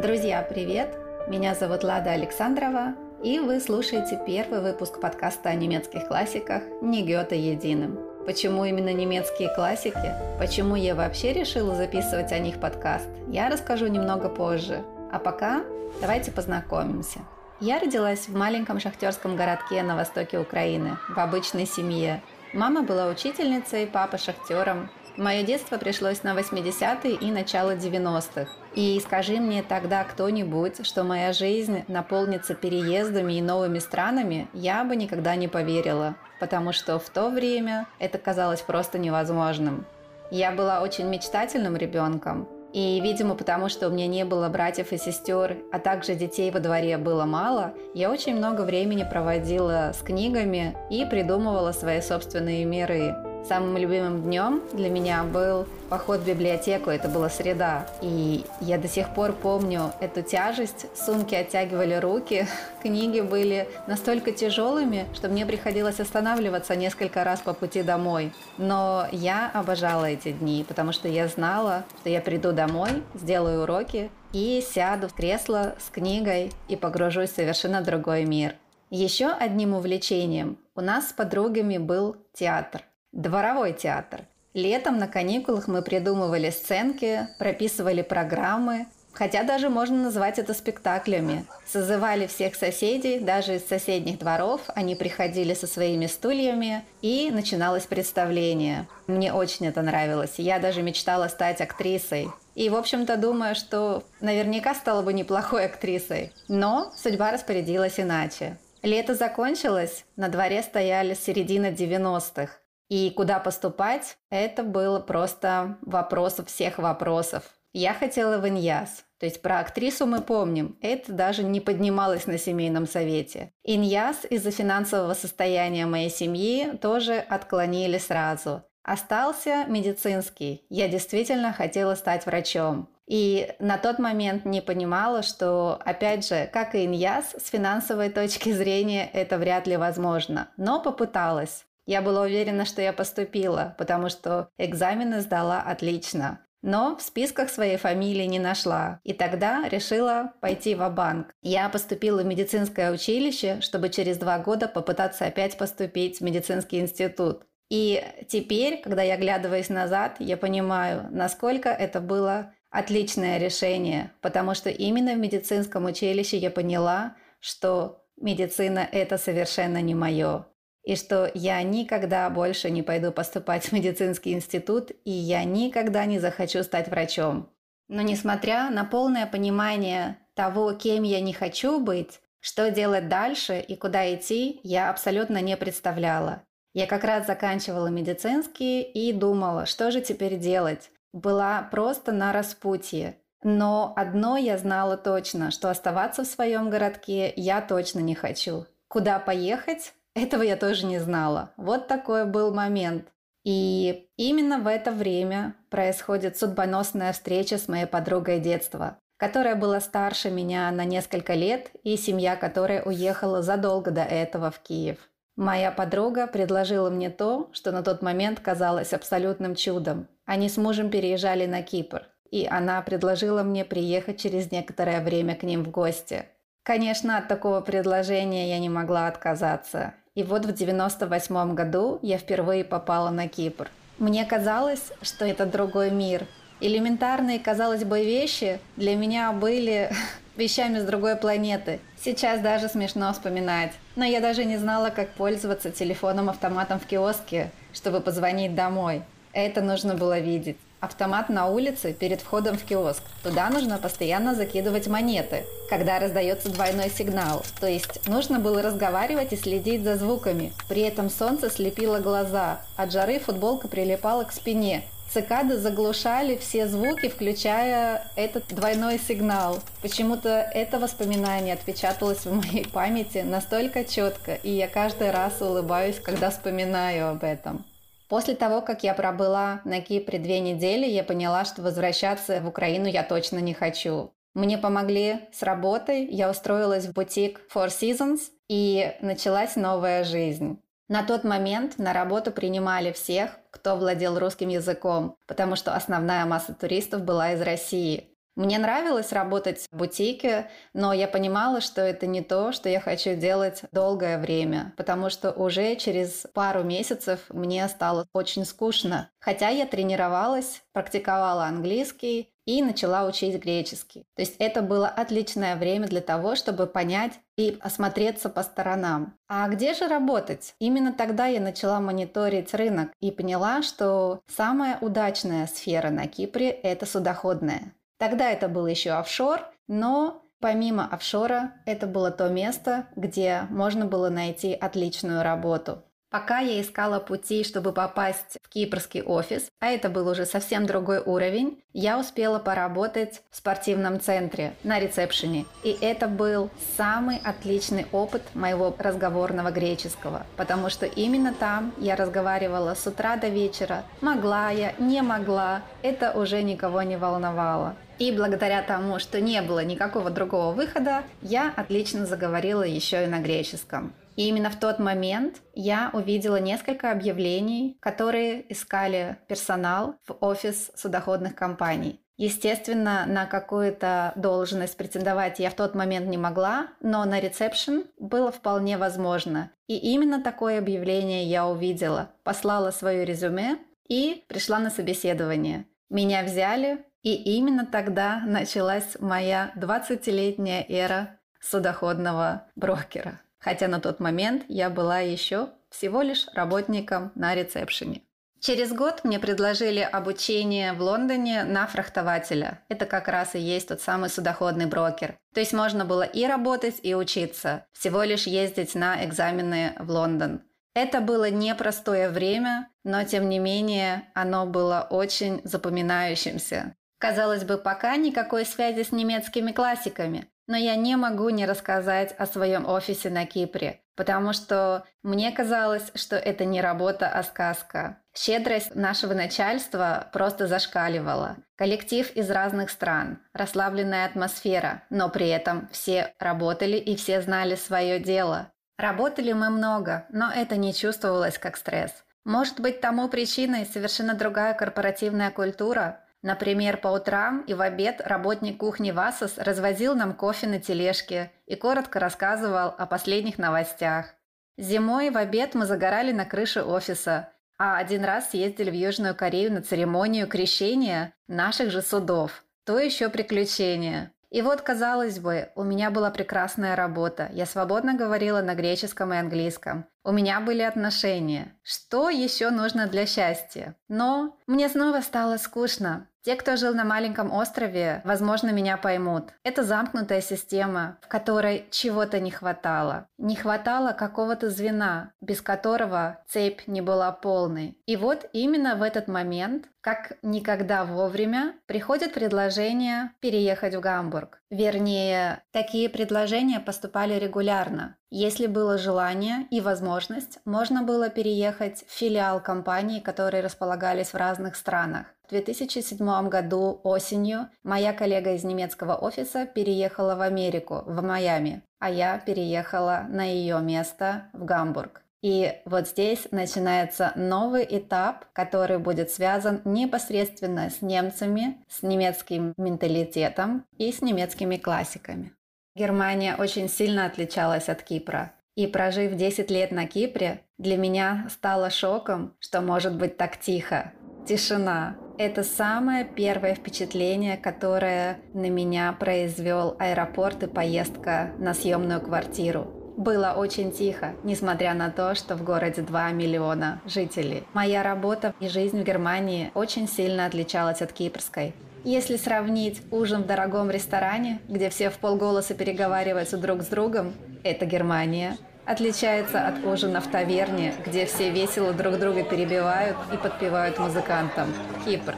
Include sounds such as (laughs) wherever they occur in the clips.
Друзья, привет! Меня зовут Лада Александрова, и вы слушаете первый выпуск подкаста о немецких классиках «Не Гёте единым». Почему именно немецкие классики? Почему я вообще решила записывать о них подкаст? Я расскажу немного позже. А пока давайте познакомимся. Я родилась в маленьком шахтерском городке на востоке Украины, в обычной семье. Мама была учительницей, папа шахтером. Мое детство пришлось на 80-е и начало 90-х. И скажи мне тогда кто-нибудь, что моя жизнь наполнится переездами и новыми странами, я бы никогда не поверила, потому что в то время это казалось просто невозможным. Я была очень мечтательным ребенком, и, видимо, потому что у меня не было братьев и сестер, а также детей во дворе было мало, я очень много времени проводила с книгами и придумывала свои собственные миры. Самым любимым днем для меня был поход в библиотеку, это была среда. И я до сих пор помню эту тяжесть, сумки оттягивали руки, (laughs) книги были настолько тяжелыми, что мне приходилось останавливаться несколько раз по пути домой. Но я обожала эти дни, потому что я знала, что я приду домой, сделаю уроки и сяду в кресло с книгой и погружусь в совершенно другой мир. Еще одним увлечением у нас с подругами был театр. Дворовой театр. Летом на каникулах мы придумывали сценки, прописывали программы, хотя даже можно назвать это спектаклями. Созывали всех соседей, даже из соседних дворов, они приходили со своими стульями, и начиналось представление. Мне очень это нравилось, я даже мечтала стать актрисой. И, в общем-то, думаю, что наверняка стала бы неплохой актрисой. Но судьба распорядилась иначе. Лето закончилось, на дворе стояли середина 90-х. И куда поступать, это было просто вопрос всех вопросов. Я хотела в Иньяс. То есть про актрису мы помним, это даже не поднималось на семейном совете. Иньяс из-за финансового состояния моей семьи тоже отклонили сразу. Остался медицинский. Я действительно хотела стать врачом. И на тот момент не понимала, что, опять же, как и Иньяс, с финансовой точки зрения это вряд ли возможно. Но попыталась. Я была уверена, что я поступила, потому что экзамены сдала отлично. Но в списках своей фамилии не нашла. И тогда решила пойти в банк Я поступила в медицинское училище, чтобы через два года попытаться опять поступить в медицинский институт. И теперь, когда я оглядываюсь назад, я понимаю, насколько это было отличное решение, потому что именно в медицинском училище я поняла, что медицина – это совершенно не мое и что я никогда больше не пойду поступать в медицинский институт, и я никогда не захочу стать врачом. Но несмотря на полное понимание того, кем я не хочу быть, что делать дальше и куда идти, я абсолютно не представляла. Я как раз заканчивала медицинский и думала, что же теперь делать. Была просто на распутье. Но одно я знала точно, что оставаться в своем городке я точно не хочу. Куда поехать? Этого я тоже не знала. Вот такой был момент. И именно в это время происходит судьбоносная встреча с моей подругой детства, которая была старше меня на несколько лет и семья которой уехала задолго до этого в Киев. Моя подруга предложила мне то, что на тот момент казалось абсолютным чудом. Они с мужем переезжали на Кипр, и она предложила мне приехать через некоторое время к ним в гости. Конечно, от такого предложения я не могла отказаться. И вот в 98 году я впервые попала на Кипр. Мне казалось, что это другой мир. Элементарные, казалось бы, вещи для меня были (laughs) вещами с другой планеты. Сейчас даже смешно вспоминать. Но я даже не знала, как пользоваться телефоном-автоматом в киоске, чтобы позвонить домой. Это нужно было видеть. Автомат на улице перед входом в киоск. Туда нужно постоянно закидывать монеты, когда раздается двойной сигнал. То есть нужно было разговаривать и следить за звуками. При этом солнце слепило глаза. От жары футболка прилипала к спине. Цикады заглушали все звуки, включая этот двойной сигнал. Почему-то это воспоминание отпечаталось в моей памяти настолько четко, и я каждый раз улыбаюсь, когда вспоминаю об этом. После того, как я пробыла на Кипре две недели, я поняла, что возвращаться в Украину я точно не хочу. Мне помогли с работой, я устроилась в бутик Four Seasons, и началась новая жизнь. На тот момент на работу принимали всех, кто владел русским языком, потому что основная масса туристов была из России. Мне нравилось работать в бутике, но я понимала, что это не то, что я хочу делать долгое время, потому что уже через пару месяцев мне стало очень скучно. Хотя я тренировалась, практиковала английский и начала учить греческий. То есть это было отличное время для того, чтобы понять и осмотреться по сторонам. А где же работать? Именно тогда я начала мониторить рынок и поняла, что самая удачная сфера на Кипре – это судоходная. Тогда это был еще офшор, но помимо офшора это было то место, где можно было найти отличную работу. Пока я искала пути, чтобы попасть в кипрский офис, а это был уже совсем другой уровень, я успела поработать в спортивном центре на ресепшене. И это был самый отличный опыт моего разговорного греческого, потому что именно там я разговаривала с утра до вечера. Могла я, не могла, это уже никого не волновало. И благодаря тому, что не было никакого другого выхода, я отлично заговорила еще и на греческом. И именно в тот момент я увидела несколько объявлений, которые искали персонал в офис судоходных компаний. Естественно, на какую-то должность претендовать я в тот момент не могла, но на ресепшн было вполне возможно. И именно такое объявление я увидела. Послала свое резюме и пришла на собеседование. Меня взяли, и именно тогда началась моя 20-летняя эра судоходного брокера хотя на тот момент я была еще всего лишь работником на ресепшене. Через год мне предложили обучение в Лондоне на фрахтователя. Это как раз и есть тот самый судоходный брокер. То есть можно было и работать, и учиться. Всего лишь ездить на экзамены в Лондон. Это было непростое время, но тем не менее оно было очень запоминающимся. Казалось бы, пока никакой связи с немецкими классиками, но я не могу не рассказать о своем офисе на Кипре, потому что мне казалось, что это не работа, а сказка. Щедрость нашего начальства просто зашкаливала. Коллектив из разных стран, расслабленная атмосфера, но при этом все работали и все знали свое дело. Работали мы много, но это не чувствовалось как стресс. Может быть, тому причиной совершенно другая корпоративная культура – Например, по утрам и в обед работник кухни Васос развозил нам кофе на тележке и коротко рассказывал о последних новостях. Зимой в обед мы загорали на крыше офиса, а один раз съездили в Южную Корею на церемонию крещения наших же судов. То еще приключение. И вот, казалось бы, у меня была прекрасная работа. Я свободно говорила на греческом и английском. У меня были отношения. Что еще нужно для счастья? Но мне снова стало скучно. Те, кто жил на маленьком острове, возможно, меня поймут. Это замкнутая система, в которой чего-то не хватало. Не хватало какого-то звена, без которого цепь не была полной. И вот именно в этот момент, как никогда вовремя, приходит предложение переехать в Гамбург. Вернее, такие предложения поступали регулярно. Если было желание и возможность, можно было переехать в филиал компаний, которые располагались в разных странах. В 2007 году осенью моя коллега из немецкого офиса переехала в Америку, в Майами, а я переехала на ее место в Гамбург. И вот здесь начинается новый этап, который будет связан непосредственно с немцами, с немецким менталитетом и с немецкими классиками. Германия очень сильно отличалась от Кипра. И прожив 10 лет на Кипре, для меня стало шоком, что может быть так тихо. Тишина. Это самое первое впечатление, которое на меня произвел аэропорт и поездка на съемную квартиру. Было очень тихо, несмотря на то, что в городе 2 миллиона жителей. Моя работа и жизнь в Германии очень сильно отличалась от кипрской. Если сравнить ужин в дорогом ресторане, где все в полголоса переговариваются друг с другом, это Германия. Отличается от ужина в таверне, где все весело друг друга перебивают и подпевают музыкантам. Кипр.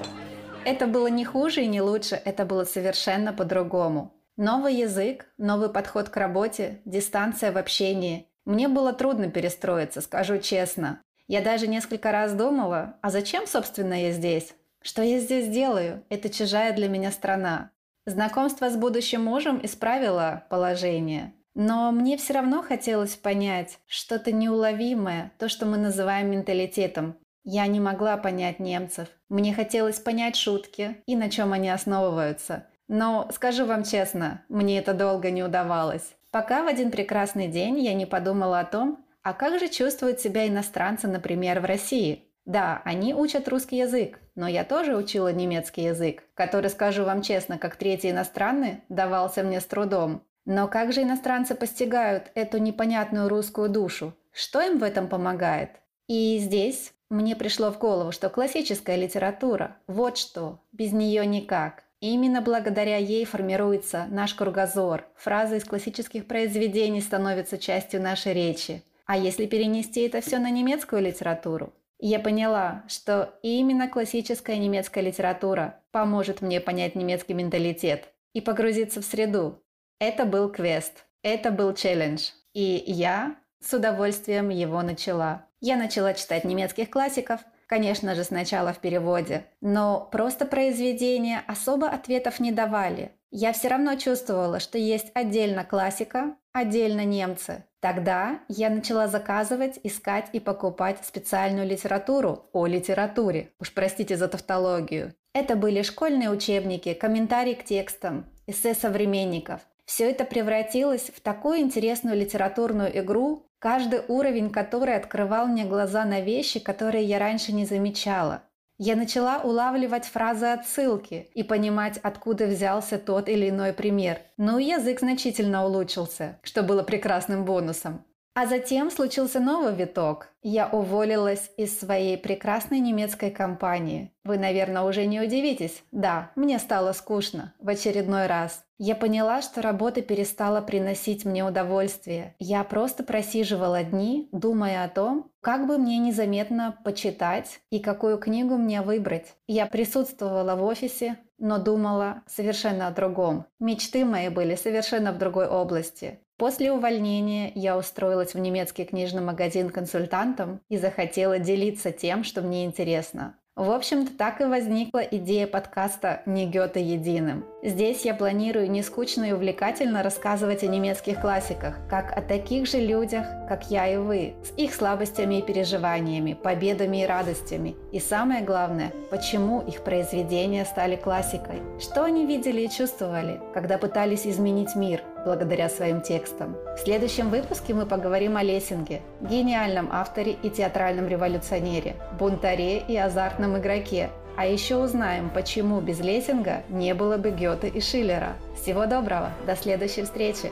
Это было не хуже и не лучше, это было совершенно по-другому. Новый язык, новый подход к работе, дистанция в общении. Мне было трудно перестроиться, скажу честно. Я даже несколько раз думала, а зачем, собственно, я здесь? Что я здесь делаю? Это чужая для меня страна. Знакомство с будущим мужем исправило положение. Но мне все равно хотелось понять что-то неуловимое, то, что мы называем менталитетом. Я не могла понять немцев. Мне хотелось понять шутки и на чем они основываются. Но скажу вам честно, мне это долго не удавалось. Пока в один прекрасный день я не подумала о том, а как же чувствуют себя иностранцы, например, в России? Да, они учат русский язык, но я тоже учила немецкий язык, который, скажу вам честно, как третий иностранный, давался мне с трудом. Но как же иностранцы постигают эту непонятную русскую душу? Что им в этом помогает? И здесь мне пришло в голову, что классическая литература – вот что, без нее никак. И именно благодаря ей формируется наш кругозор, фразы из классических произведений становятся частью нашей речи. А если перенести это все на немецкую литературу? Я поняла, что именно классическая немецкая литература поможет мне понять немецкий менталитет и погрузиться в среду. Это был квест, это был челлендж. И я с удовольствием его начала. Я начала читать немецких классиков, конечно же, сначала в переводе, но просто произведения особо ответов не давали. Я все равно чувствовала, что есть отдельно классика, отдельно немцы. Тогда я начала заказывать, искать и покупать специальную литературу о литературе. Уж простите за тавтологию. Это были школьные учебники, комментарии к текстам, эссе современников. Все это превратилось в такую интересную литературную игру, каждый уровень которой открывал мне глаза на вещи, которые я раньше не замечала. Я начала улавливать фразы отсылки и понимать, откуда взялся тот или иной пример. Но язык значительно улучшился, что было прекрасным бонусом. А затем случился новый виток. Я уволилась из своей прекрасной немецкой компании. Вы, наверное, уже не удивитесь. Да, мне стало скучно. В очередной раз. Я поняла, что работа перестала приносить мне удовольствие. Я просто просиживала дни, думая о том, как бы мне незаметно почитать и какую книгу мне выбрать. Я присутствовала в офисе, но думала совершенно о другом. Мечты мои были совершенно в другой области. После увольнения я устроилась в немецкий книжный магазин консультантом и захотела делиться тем, что мне интересно. В общем-то, так и возникла идея подкаста «Не Гёте единым». Здесь я планирую не скучно и увлекательно рассказывать о немецких классиках, как о таких же людях, как я и вы, с их слабостями и переживаниями, победами и радостями. И самое главное, почему их произведения стали классикой. Что они видели и чувствовали, когда пытались изменить мир – благодаря своим текстам. В следующем выпуске мы поговорим о Лессинге, гениальном авторе и театральном революционере, бунтаре и азартном игроке. А еще узнаем, почему без Лессинга не было бы Гёте и Шиллера. Всего доброго, до следующей встречи!